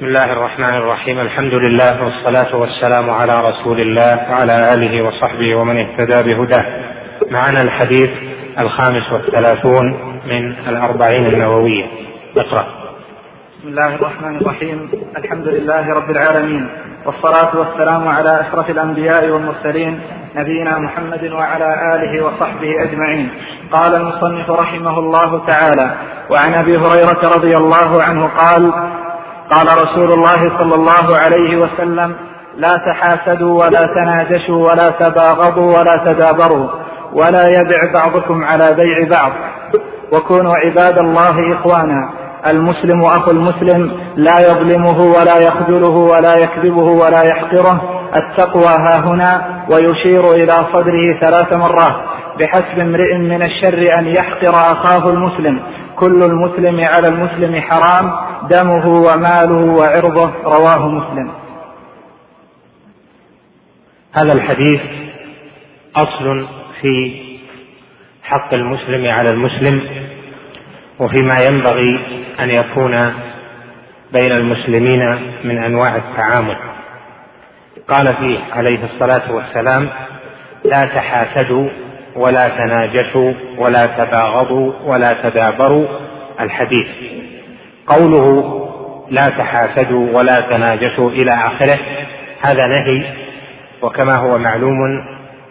بسم الله الرحمن الرحيم. الحمد لله والصلاة والسلام على رسول الله وعلى آله وصحبه ومن اهتدى بهداه. معنا الحديث الخامس والثلاثون من الأربعين النووية. اقرأ. بسم الله الرحمن الرحيم. الحمد لله رب العالمين. والصلاة والسلام على أشرف الأنبياء والمرسلين نبينا محمد وعلى آله وصحبه أجمعين. قال المصنف رحمه الله تعالى وعن أبي هريرة رضي الله عنه قال قال رسول الله صلى الله عليه وسلم لا تحاسدوا ولا تناجشوا ولا تباغضوا ولا تدابروا ولا يبع بعضكم على بيع بعض. وكونوا عباد الله إخوانا. المسلم أخو المسلم لا يظلمه ولا يخذله ولا يكذبه ولا يحقره. التقوى ها هنا ويشير إلى صدره ثلاث مرات. بحسب امرئ من الشر أن يحقر أخاه المسلم. كل المسلم على المسلم حرام. دمه وماله وعرضه رواه مسلم. هذا الحديث أصل في حق المسلم على المسلم وفيما ينبغي أن يكون بين المسلمين من أنواع التعامل. قال فيه عليه الصلاة والسلام لا تحاسدوا ولا تناجشوا ولا تباغضوا ولا تدابروا الحديث. قوله لا تحاسدوا ولا تناجشوا إلى آخره هذا نهي وكما هو معلوم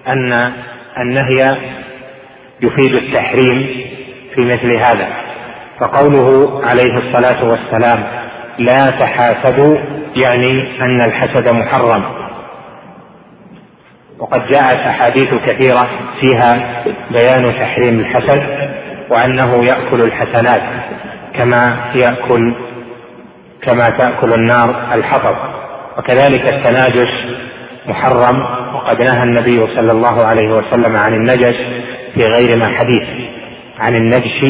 أن النهي يفيد التحريم في مثل هذا. فقوله عليه الصلاة والسلام لا تحاسدوا يعني أن الحسد محرم. وقد جاءت أحاديث كثيرة فيها بيان تحريم الحسد وأنه يأكل الحسنات. كما يأكل كما تأكل النار الحطب. وكذلك التناجش محرم وقد نهى النبي صلى الله عليه وسلم عن النجش في غير ما حديث. عن النجش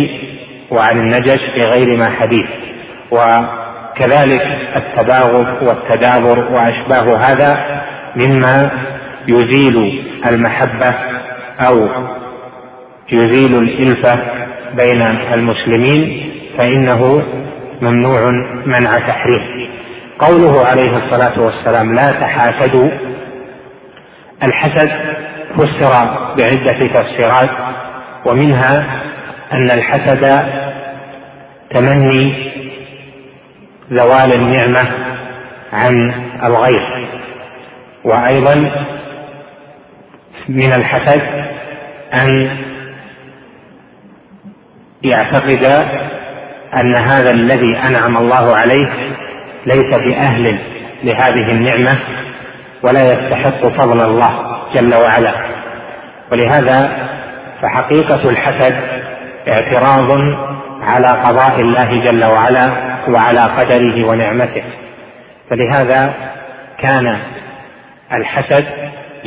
وعن النجش في غير ما حديث. وكذلك التباغض والتدابر وأشباه هذا مما يزيل المحبة أو يزيل الإلفة بين المسلمين فإنه ممنوع منع تحريم. قوله عليه الصلاة والسلام لا تحاسدوا. الحسد فسر بعدة تفسيرات ومنها أن الحسد تمني زوال النعمة عن الغير. وأيضا من الحسد أن يعتقد أن هذا الذي أنعم الله عليه ليس بأهل لهذه النعمة ولا يستحق فضل الله جل وعلا. ولهذا فحقيقة الحسد اعتراض على قضاء الله جل وعلا وعلى قدره ونعمته. فلهذا كان الحسد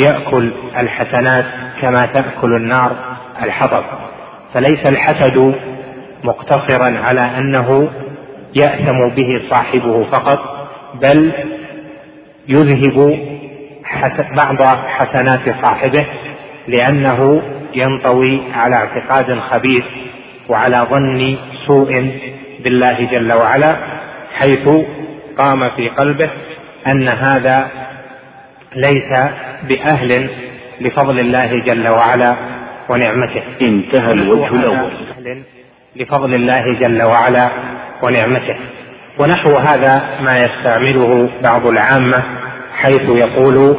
يأكل الحسنات كما تأكل النار الحطب. فليس الحسد مقتصرا على أنه يأثم به صاحبه فقط بل يذهب بعض حسنات صاحبه لأنه ينطوي على اعتقاد خبيث وعلى ظن سوء بالله جل وعلا حيث قام في قلبه أن هذا ليس بأهل لفضل الله جل وعلا ونعمته. انتهى الوجه الأول. لفضل الله جل وعلا ونعمته. ونحو هذا ما يستعمله بعض العامة حيث يقول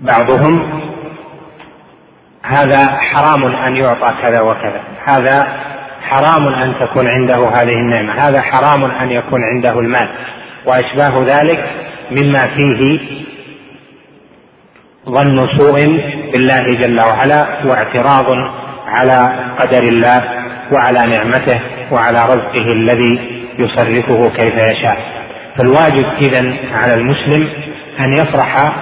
بعضهم هذا حرام أن يعطى كذا وكذا هذا حرام أن تكون عنده هذه النعمة هذا حرام أن يكون عنده المال وأشباه ذلك مما فيه ظن سوء بالله جل وعلا واعتراض على قدر الله وعلى نعمته وعلى رزقه الذي يصرفه كيف يشاء. فالواجب اذا على المسلم أن يفرح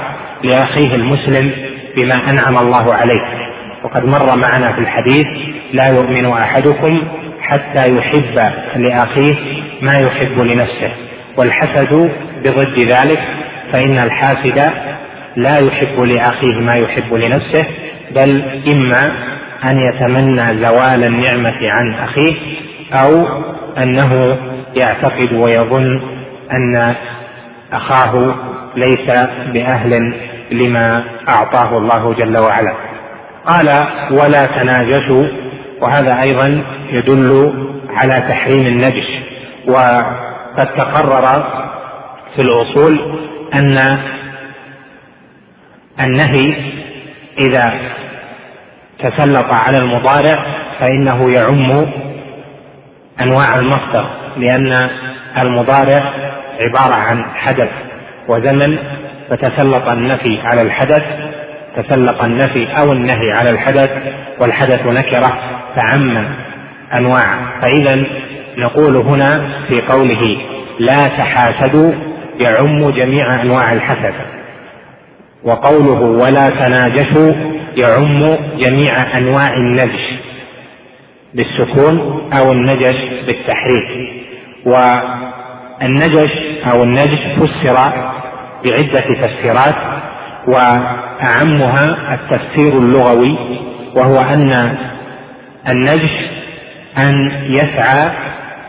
لأخيه المسلم بما أنعم الله عليه. وقد مر معنا في الحديث لا يؤمن أحدكم حتى يحب لأخيه ما يحب لنفسه والحسد بضد ذلك فإن الحاسد لا يحب لأخيه ما يحب لنفسه بل إما أن يتمنى زوال النعمة عن أخيه أو أنه يعتقد ويظن أن أخاه ليس بأهل لما أعطاه الله جل وعلا. قال ولا تناجشوا. وهذا أيضا يدل على تحريم النجش. وقد تقرر في الأصول أن النهي إذا تسلط على المضارع فإنه يعم أنواع المصدر لأن المضارع عبارة عن حدث وزمن فتسلط النفي على الحدث تسلط النفي أو النهي على الحدث والحدث نكرة فعم أنواع. فإذا نقول هنا في قوله لا تحاسدوا يعم جميع أنواع الحسد وقوله ولا تناجشوا يعم جميع أنواع النجش بالسكون أو النجش بالتحريك. والنجش أو النجش فسر بعدة تفسيرات وأعمها التفسير اللغوي وهو أن النجش أن يسعى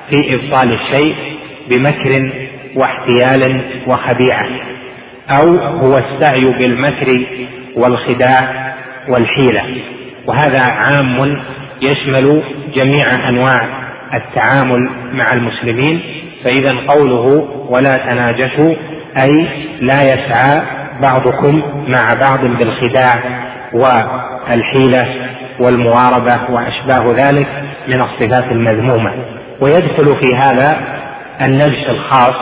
في إبطال الشيء بمكر واحتيال وخديعة أو هو السعي بالمكر والخداع والحيلة. وهذا عام يشمل جميع أنواع التعامل مع المسلمين. فإذا قوله ولا تناجشوا أي لا يسعى بعضكم مع بعض بالخداع والحيلة والمواربة وأشباه ذلك من الصفات المذمومة. ويدخل في هذا النجس الخاص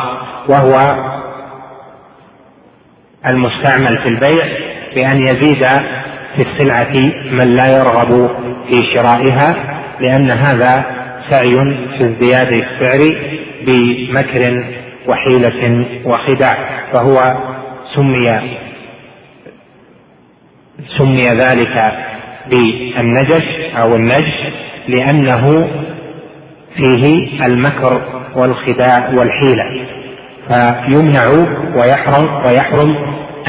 وهو المستعمل في البيع بأن يزيد في السلعة من لا يرغب في شرائها لأن هذا سعي في ازدياد السعر بمكر وحيلة وخداع فهو سمي سمي ذلك بالنجش أو النجش لأنه فيه المكر والخداع والحيلة. فيمنع ويحرم ويحرم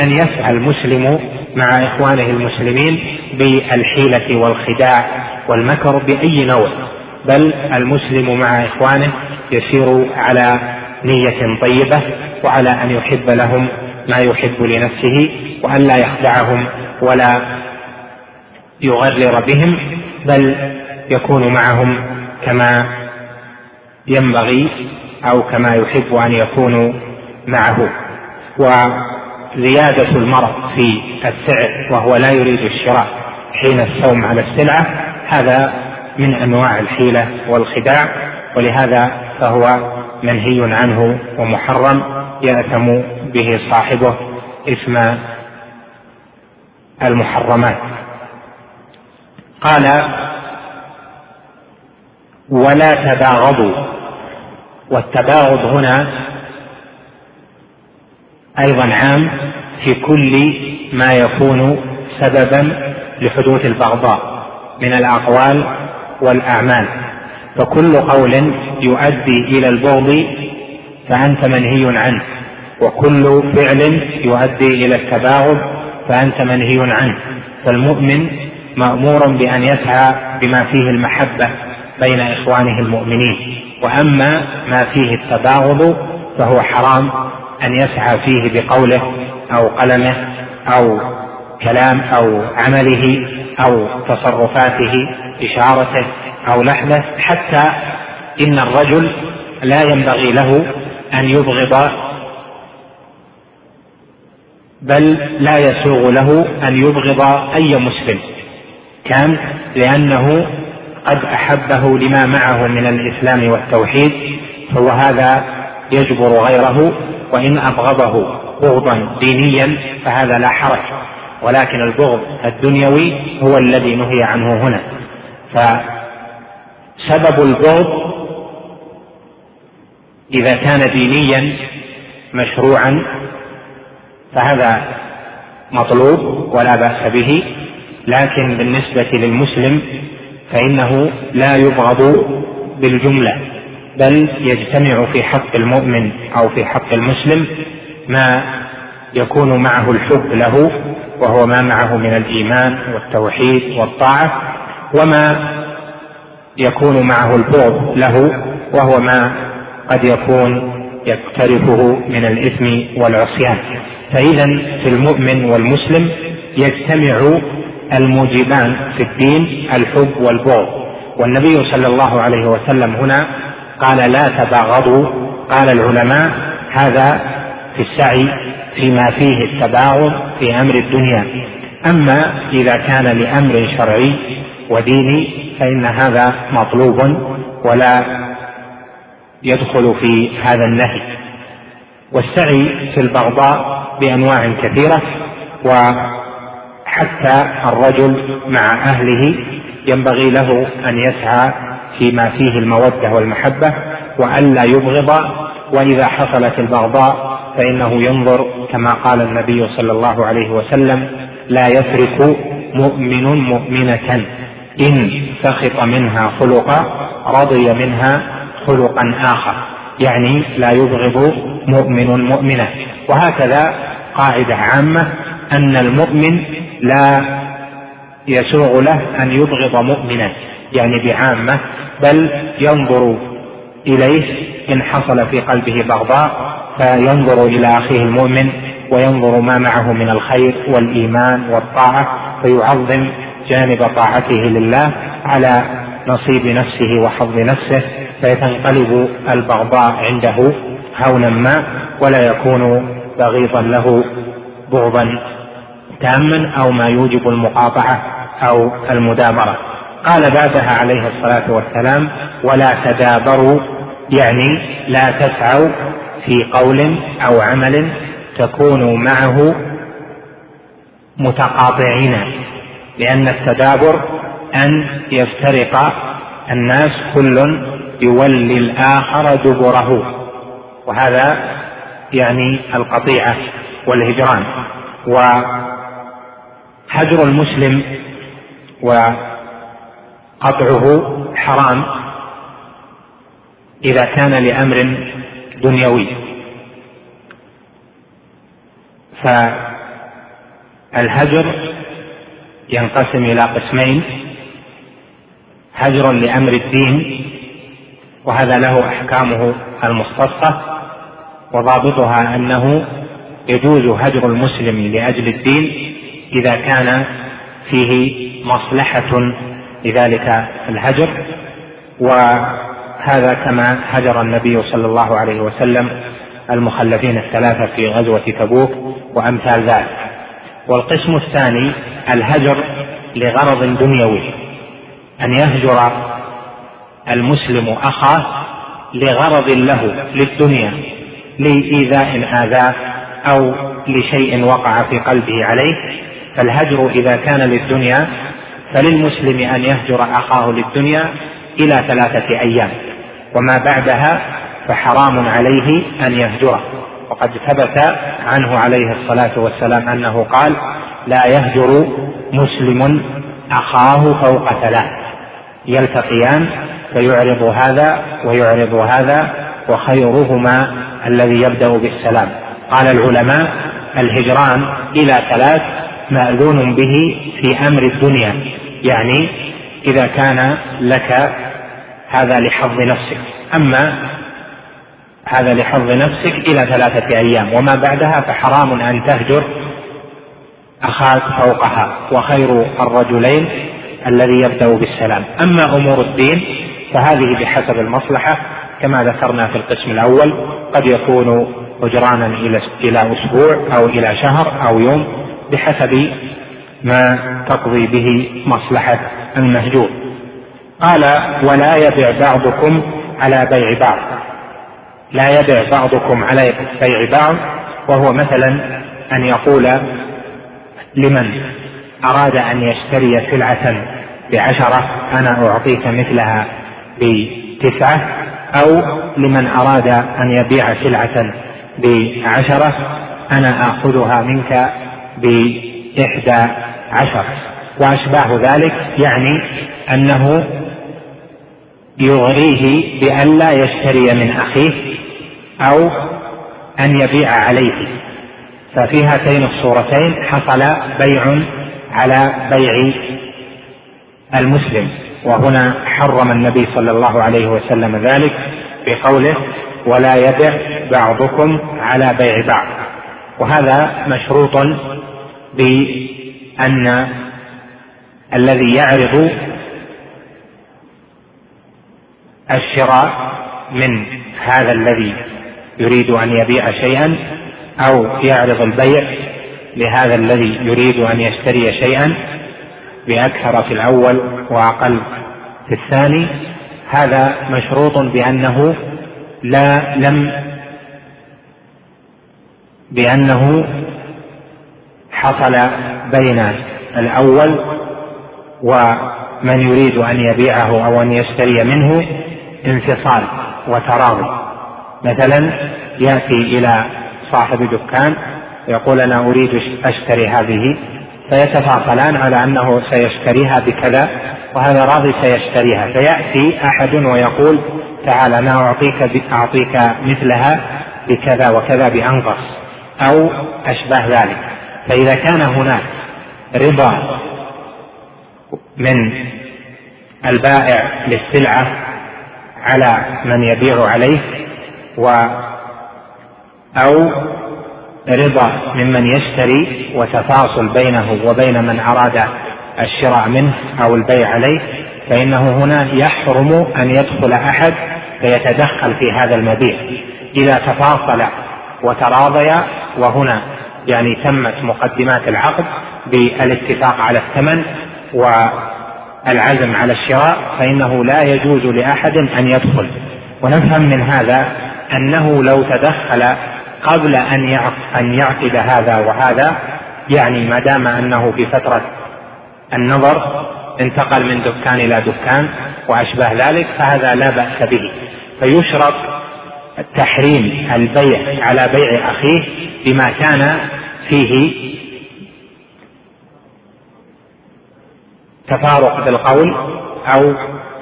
أن يسعى المسلم مع إخوانه المسلمين بالحيلة والخداع والمكر بأي نوع بل المسلم مع إخوانه يسير على نية طيبة وعلى أن يحب لهم ما يحب لنفسه وأن لا يخدعهم ولا يغرر بهم بل يكون معهم كما ينبغي أو كما يحب أن يكونوا معه. وزيادة المرض في السعر وهو لا يريد الشراء حين الصوم على السلعة هذا من أنواع الحيلة والخداع ولهذا فهو منهي عنه ومحرم يأثم به صاحبه إثم المحرمات. قال ولا تباغضوا. والتباغض هنا أيضا عام في كل ما يكون سببا لحدوث البغضاء من الأقوال والأعمال. فكل قول يؤدي إلى البغض فأنت منهي عنه وكل فعل يؤدي إلى التباغض فأنت منهي عنه. فالمؤمن مأمور بأن يسعى بما فيه المحبة بين إخوانه المؤمنين وأما ما فيه التباغض فهو حرام أن يسعى فيه بقوله أو قلمه أو كلام أو عمله أو تصرفاته إشارته أو لحظه حتى إن الرجل لا ينبغي له أن يبغض بل لا يسوغ له أن يبغض أي مسلم. كان لأنه قد أحبه لما معه من الإسلام والتوحيد فهو هذا يجبر غيره وإن أبغضه. بغضا دينيا فهذا لا حرج. ولكن البغض الدنيوي هو الذي نهي عنه هنا. فسبب البغض إذا كان دينيا مشروعا فهذا مطلوب ولا بأس به. لكن بالنسبة للمسلم فإنه لا يبغض بالجملة بل يجتمع في حق المؤمن أو في حق المسلم ما يكون معه الحب له وهو ما معه من الإيمان والتوحيد والطاعة وما يكون معه البغض له وهو ما قد يكون يقترفه من الإثم والعصيان. فإذا في المؤمن والمسلم يجتمع الموجبان في الدين الحب والبغض. والنبي صلى الله عليه وسلم هنا قال لا تباغضوا قال العلماء هذا في السعي فيما فيه التباغض في أمر الدنيا. أما إذا كان لأمر شرعي وديني فإن هذا مطلوب ولا يدخل في هذا النهي. والسعي في البغضاء بأنواع كثيرة وحتى الرجل مع أهله ينبغي له أن يسعى فيما فيه المودة والمحبة وألا يبغض وإذا حصلت البغضاء فإنه ينظر كما قال النبي صلى الله عليه وسلم لا يفرق مؤمن مؤمنة إن سخط منها خلقا رضي منها خلقا آخر. يعني لا يبغض مؤمن مؤمنة. وهكذا قاعدة عامة أن المؤمن لا يسوغ له أن يبغض مؤمنا يعني بعامة بل ينظر إليه إن حصل في قلبه بغضاء فينظر إلى أخيه المؤمن وينظر ما معه من الخير والإيمان والطاعة فيعظم جانب طاعته لله على نصيب نفسه وحظ نفسه فيتنقلب البغضاء عنده هونا ما ولا يكون بغيضا له بغضا تاما أو ما يوجب المقاطعة أو المدابرة. قال بعدها عليه الصلاة والسلام ولا تدابروا يعني لا تسعوا في قول أو عمل تكونوا معه متقاطعين لأن التدابر أن يفترق الناس كل يولي الآخر دبره وهذا يعني القطيعة والهجران. وهجر المسلم وقطعه حرام إذا كان لأمر دنيوي. فالهجر ينقسم إلى قسمين هجر لأمر الدين وهذا له أحكامه المختصة وضابطها أنه يجوز هجر المسلم لأجل الدين إذا كان فيه مصلحة لذلك الهجر وهذا كما هجر النبي صلى الله عليه وسلم المخلفين الثلاثة في غزوة تبوك وأمثال ذلك. والقسم الثاني الهجر لغرض دنيوي أن يهجر المسلم أخاه لغرض له للدنيا لإيذاء آذاه أو لشيء وقع في قلبه عليه. فالهجر إذا كان للدنيا فللمسلم أن يهجر أخاه للدنيا إلى ثلاثة أيام. وما بعدها فحرام عليه أن يهجره. وقد ثبت عنه عليه الصلاة والسلام أنه قال لا يهجر مسلم أخاه فوق ثلاث. يلتقيان فيعرض هذا ويعرض هذا وخيرهما الذي يبدأ بالسلام. قال العلماء الهجران إلى ثلاث مأذون به في أمر الدنيا. يعني إذا كان لك هذا لحظ نفسك. أما هذا لحظ نفسك إلى ثلاثة أيام وما بعدها فحرام أن تهجر أخاك فوقها وخير الرجلين الذي يبدأ بالسلام. أما أمور الدين فهذه بحسب المصلحة كما ذكرنا في القسم الأول قد يكون هجرانا إلى أسبوع أو إلى شهر أو يوم بحسب ما تقضي به مصلحة المهجور. قال ولا يبع بعضكم على بيع بعض. لا يبع بعضكم على بيع بعض. وهو مثلا أن يقول لمن أراد أن يشتري سلعة بعشرة أنا أعطيك مثلها بتسعة. أو لمن أراد أن يبيع سلعة بعشرة أنا أخذها منك بإحدى عشر. وأشباه ذلك يعني أنه يغريه بألا يشتري من أخيه أو أن يبيع عليه. ففي هاتين الصورتين حصل بيع على بيع المسلم. وهنا حرم النبي صلى الله عليه وسلم ذلك بقوله ولا يبع بعضكم على بيع بعض وهذا مشروط بأن الذي يعرض الشراء من هذا الذي يريد أن يبيع شيئا أو يعرض البيع لهذا الذي يريد أن يشتري شيئا بأكثر في الأول وأقل في الثاني. هذا مشروط بأنه لا لم بأنه حصل بين الأول ومن يريد أن يبيعه أو أن يشتري منه انفصال وتراضي. مثلا يأتي إلى صاحب دكان يقول أنا أريد أشتري هذه فيتفاصلان على أنه سيشتريها بكذا وهذا راضي سيشتريها. فيأتي أحد ويقول تعال أنا أعطيك أعطيك مثلها بكذا وكذا بأنقص أو أشبه ذلك. فإذا كان هناك رضا من البائع للسلعة على من يبيع عليه و أو رضا ممن يشتري وتفاصل بينه وبين من أراد الشراء منه أو البيع عليه فإنه هنا يحرم أن يدخل أحد فيتدخل في هذا المبيع. إذا تفاصل وتراضيا وهنا يعني تمت مقدمات العقد بالاتفاق على الثمن والعزم على الشراء فإنه لا يجوز لأحد أن يدخل. ونفهم من هذا أنه لو تدخل قبل أن أن يعقد هذا وهذا يعني ما دام أنه في فترة النظر انتقل من دكان إلى دكان وأشبه ذلك فهذا لا بأس به. فيشرط تحريم البيع على بيع أخيه بما كان فيه تفارق بالقول أو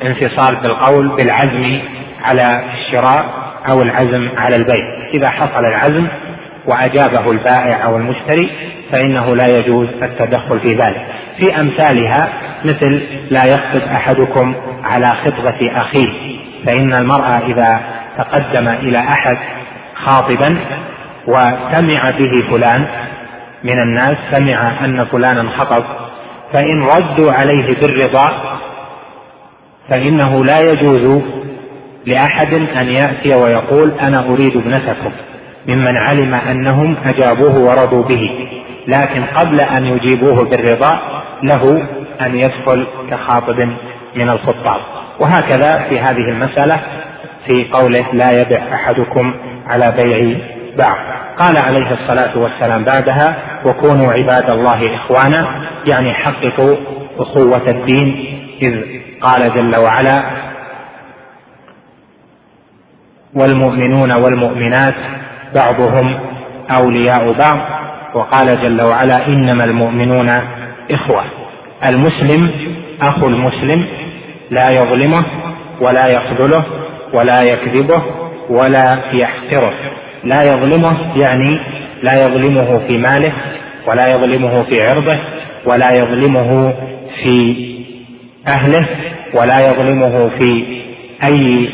انفصال بالقول بالعزم على الشراء أو العزم على البيع. إذا حصل العزم وأجابه البائع أو المشتري فإنه لا يجوز التدخل في ذلك. في أمثالها مثل لا يخطب أحدكم على خطبة أخيه فإن المرأة إذا تقدم إلى أحد خاطبا وسمع به فلان من الناس سمع أن فلانا خطب فإن ردوا عليه بالرضا فإنه لا يجوز لأحد أن يأتي ويقول أنا أريد ابنتكم ممن علم أنهم أجابوه ورضوا به. لكن قبل أن يجيبوه بالرضا له أن يدخل كخاطب من الخطاب. وهكذا في هذه المسألة في قوله لا يبع أحدكم على بيع بعض. قال عليه الصلاة والسلام بعدها وكونوا عباد الله إخوانا يعني حققوا أخوة الدين إذ قال جل وعلا والمؤمنون والمؤمنات بعضهم أولياء بعض. وقال جل وعلا إنما المؤمنون إخوة المسلم أخو المسلم لا يظلمه ولا يخذله ولا يكذبه ولا يحقره. لا يظلمه يعني لا يظلمه في ماله ولا يظلمه في عرضه ولا يظلمه في أهله ولا يظلمه في أي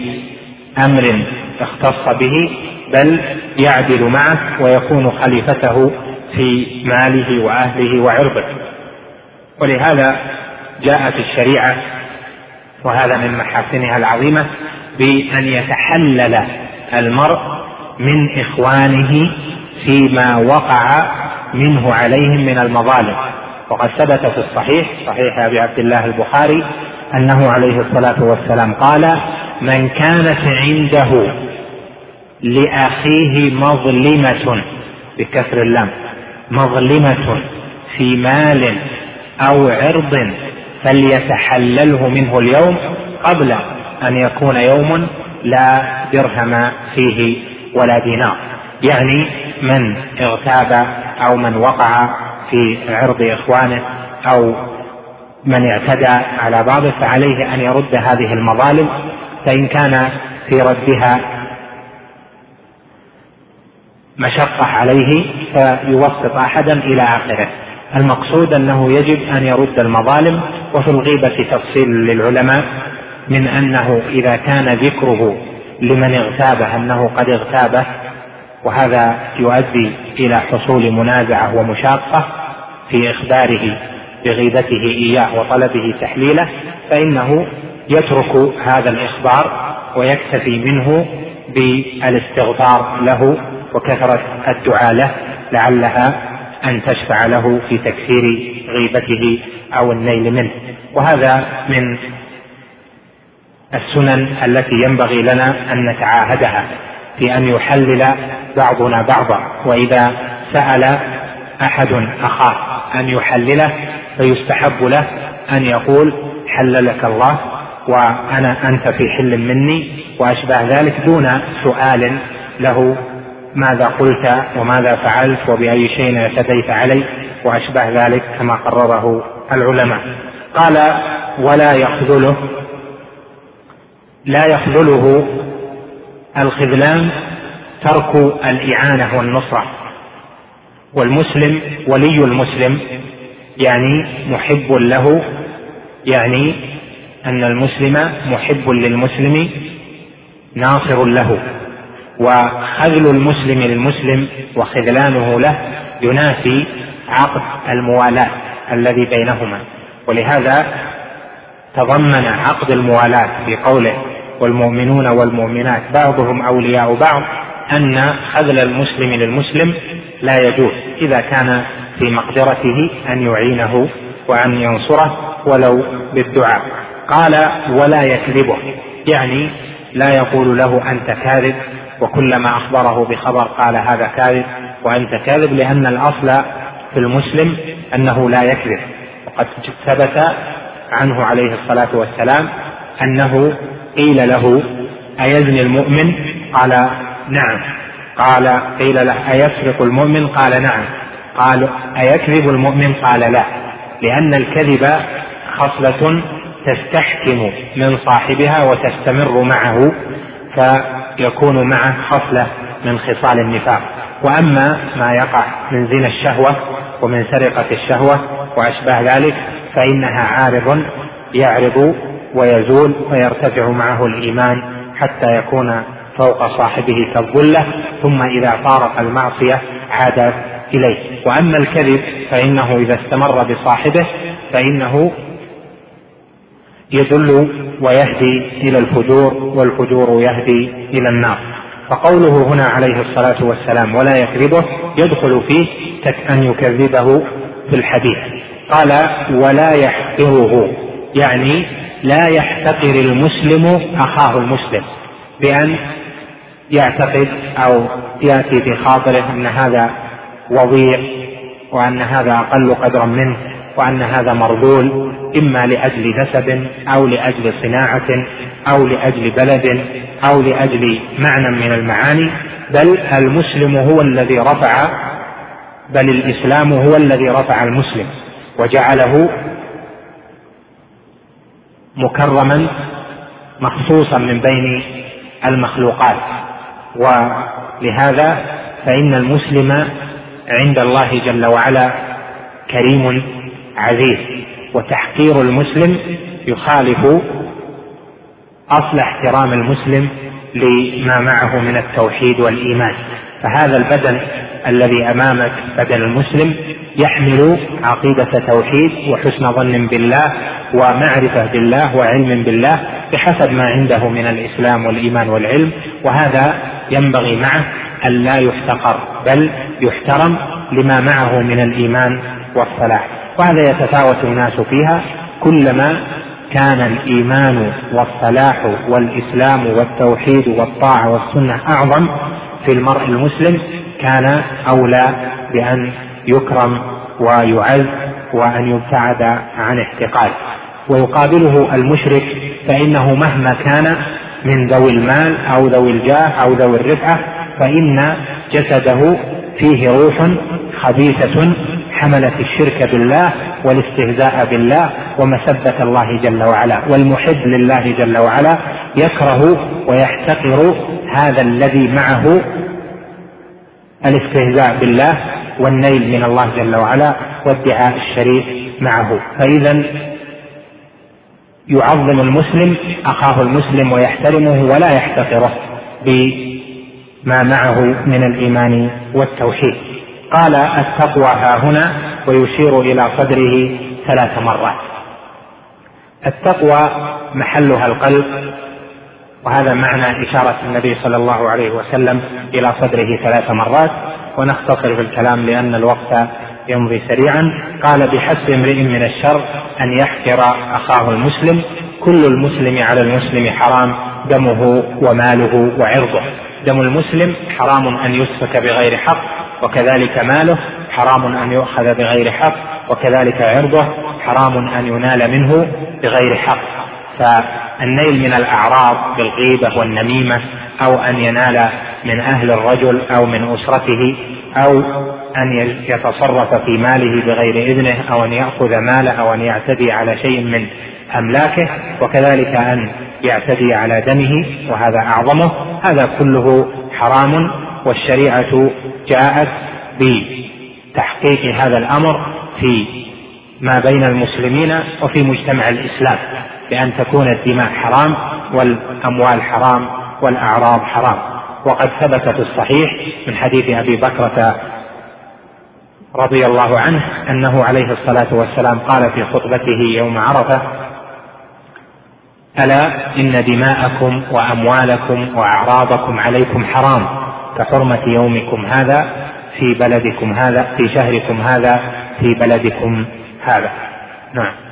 أمر اختص به بل يعدل معه ويكون خليفته في ماله وأهله وعرضه. ولهذا جاءت الشريعة وهذا من محاسنها العظيمة بأن يتحلل المرء من إخوانه فيما وقع منه عليهم من المظالم. وقد ثبت في الصحيح صحيح أبي عبد الله البخاري أنه عليه الصلاة والسلام قال من كانت عنده لأخيه مظلمة بكسر اللام مظلمة في مال أو عرض فليتحلله منه اليوم قبل أن يكون يوم لا درهم فيه ولا دينار. يعني من اغتاب أو من وقع في عرض إخوانه أو من اعتدى على بعضه فعليه أن يرد هذه المظالم فإن كان في ردها مشقة عليه فيوسط أحدا إلى آخره. المقصود أنه يجب أن يرد المظالم وفي الغيبة تفصيل للعلماء من أنه إذا كان ذكره لمن اغتابه أنه قد اغتابه وهذا يؤدي إلى حصول منازعة ومشاقة في إخباره بغيبته إياه وطلبه تحليله فإنه يترك هذا الإخبار ويكتفي منه بالاستغفار له وكثرة الدعاء له لعلها أن تشفع له في تكثير غيبته أو النيل منه. وهذا من السنن التي ينبغي لنا أن نتعاهدها في أن يحلل بعضنا بعضا وإذا سأل أحد أخاه أن يحلله فيستحب له أن يقول حللك الله وأنا أنت في حل مني واشباه ذلك دون سؤال له ماذا قلت وماذا فعلت وبأي شيء اعتديت علي واشباه ذلك كما قرره العلماء. قال ولا يخذله لا يخذله الخذلان ترك الإعانة والنصرة. والمسلم ولي المسلم يعني محب له يعني أن المسلم محب للمسلم ناصر له. وخذل المسلم للمسلم وخذلانه له ينافي عقد الموالاة الذي بينهما. ولهذا تضمن عقد الموالاة في قوله والمؤمنون والمؤمنات بعضهم أولياء بعض أن خذل المسلم للمسلم لا يجوز إذا كان في مقدرته أن يعينه وأن ينصره ولو بالدعاء. قال ولا يكذبه. يعني لا يقول له أنت كاذب. وكلما أخبره بخبر قال هذا كاذب. وأنت كاذب لأن الأصل في المسلم أنه لا يكذب. وقد ثبت عنه عليه الصلاة والسلام أنه قيل له ايزني المؤمن؟ قال نعم. قال قيل له أيسرق المؤمن؟ قال نعم. قال أيكذب المؤمن؟ قال لا. لأن الكذب خصلة تستحكم من صاحبها وتستمر معه فيكون معه خصلة من خصال النفاق. وأما ما يقع من زنا الشهوة ومن سرقة الشهوة وأشباه ذلك فإنها عارض يعرض ويزول ويرتفع معه الإيمان حتى يكون فوق صاحبه كالظلة ثم إذا فارق المعصية عاد إليه. وأما الكذب فإنه إذا استمر بصاحبه فإنه يدل ويهدي إلى الفجور والفجور يهدي إلى النار. فقوله هنا عليه الصلاة والسلام ولا يكذبه يدخل فيه أن يكذبه في الحديث. قال ولا يحقره يعني لا يحتقر المسلم أخاه المسلم بأن يعتقد أو يأتي في خاطره أن هذا وضيع وأن هذا أقل قدرا منه وأن هذا مرذول إما لأجل نسب أو لأجل صناعة أو لأجل بلد أو لأجل معنى من المعاني بل المسلم هو الذي رفع بل الإسلام هو الذي رفع المسلم وجعله مكرما مخصوصا من بين المخلوقات. ولهذا فإن المسلم عند الله جل وعلا كريم عزيز. وتحقير المسلم يخالف أصل احترام المسلم لما معه من التوحيد والإيمان. فهذا البدن الذي أمامك بدن المسلم يحمل عقيدة توحيد وحسن ظن بالله ومعرفة بالله وعلم بالله بحسب ما عنده من الإسلام والإيمان والعلم وهذا ينبغي معه أن لا يحتقر بل يحترم لما معه من الإيمان والصلاح. وهذا يتفاوت الناس فيها كلما كان الإيمان والصلاح والإسلام والتوحيد والطاعة والسنة أعظم في المرء المسلم كان أولى بأن يكرم ويعز وأن يبتعد عن احتقاره ويقابله المشرك فإنه مهما كان من ذوي المال أو ذوي الجاه أو ذوي الرفعة فإن جسده فيه روح خبيثة حملت الشرك بالله والاستهزاء بالله ومسبة الله جل وعلا والمحب لله جل وعلا يكره ويحتقر هذا الذي معه الاستهزاء بالله والنيل من الله جل وعلا وادعاء الشريك معه. فإذا يعظم المسلم أخاه المسلم ويحترمه ولا يحتقره بما معه من الإيمان والتوحيد. قال التقوى ها هنا ويشير إلى صدره ثلاث مرات. التقوى محلها القلب وهذا معنى إشارة النبي صلى الله عليه وسلم إلى صدره ثلاث مرات. ونختصر في الكلام لأن الوقت يمضي سريعا. قال بحسب امرئ من الشر أن يحقر أخاه المسلم. كل المسلم على المسلم حرام دمه وماله وعرضه. دم المسلم حرام أن يسفك بغير حق وكذلك ماله حرام أن يؤخذ بغير حق وكذلك عرضه حرام أن ينال منه بغير حق. فالنيل من الأعراض بالغيبة والنميمة أو أن ينال من أهل الرجل أو من أسرته أو أن يتصرف في ماله بغير إذنه أو أن يأخذ ماله أو أن يعتدي على شيء من أملاكه وكذلك أن يعتدي على دمه وهذا أعظمه. هذا كله حرام والشريعة جاءت بتحقيق هذا الأمر في ما بين المسلمين وفي مجتمع الإسلام. بأن تكون الدماء حرام والأموال حرام والأعراض حرام. وقد ثبت في الصحيح من حديث أبي بكرة رضي الله عنه أنه عليه الصلاة والسلام قال في خطبته يوم عرفة ألا إن دماءكم وأموالكم وأعراضكم عليكم حرام كحرمة يومكم هذا في بلدكم هذا في شهركم هذا في بلدكم هذا. نعم.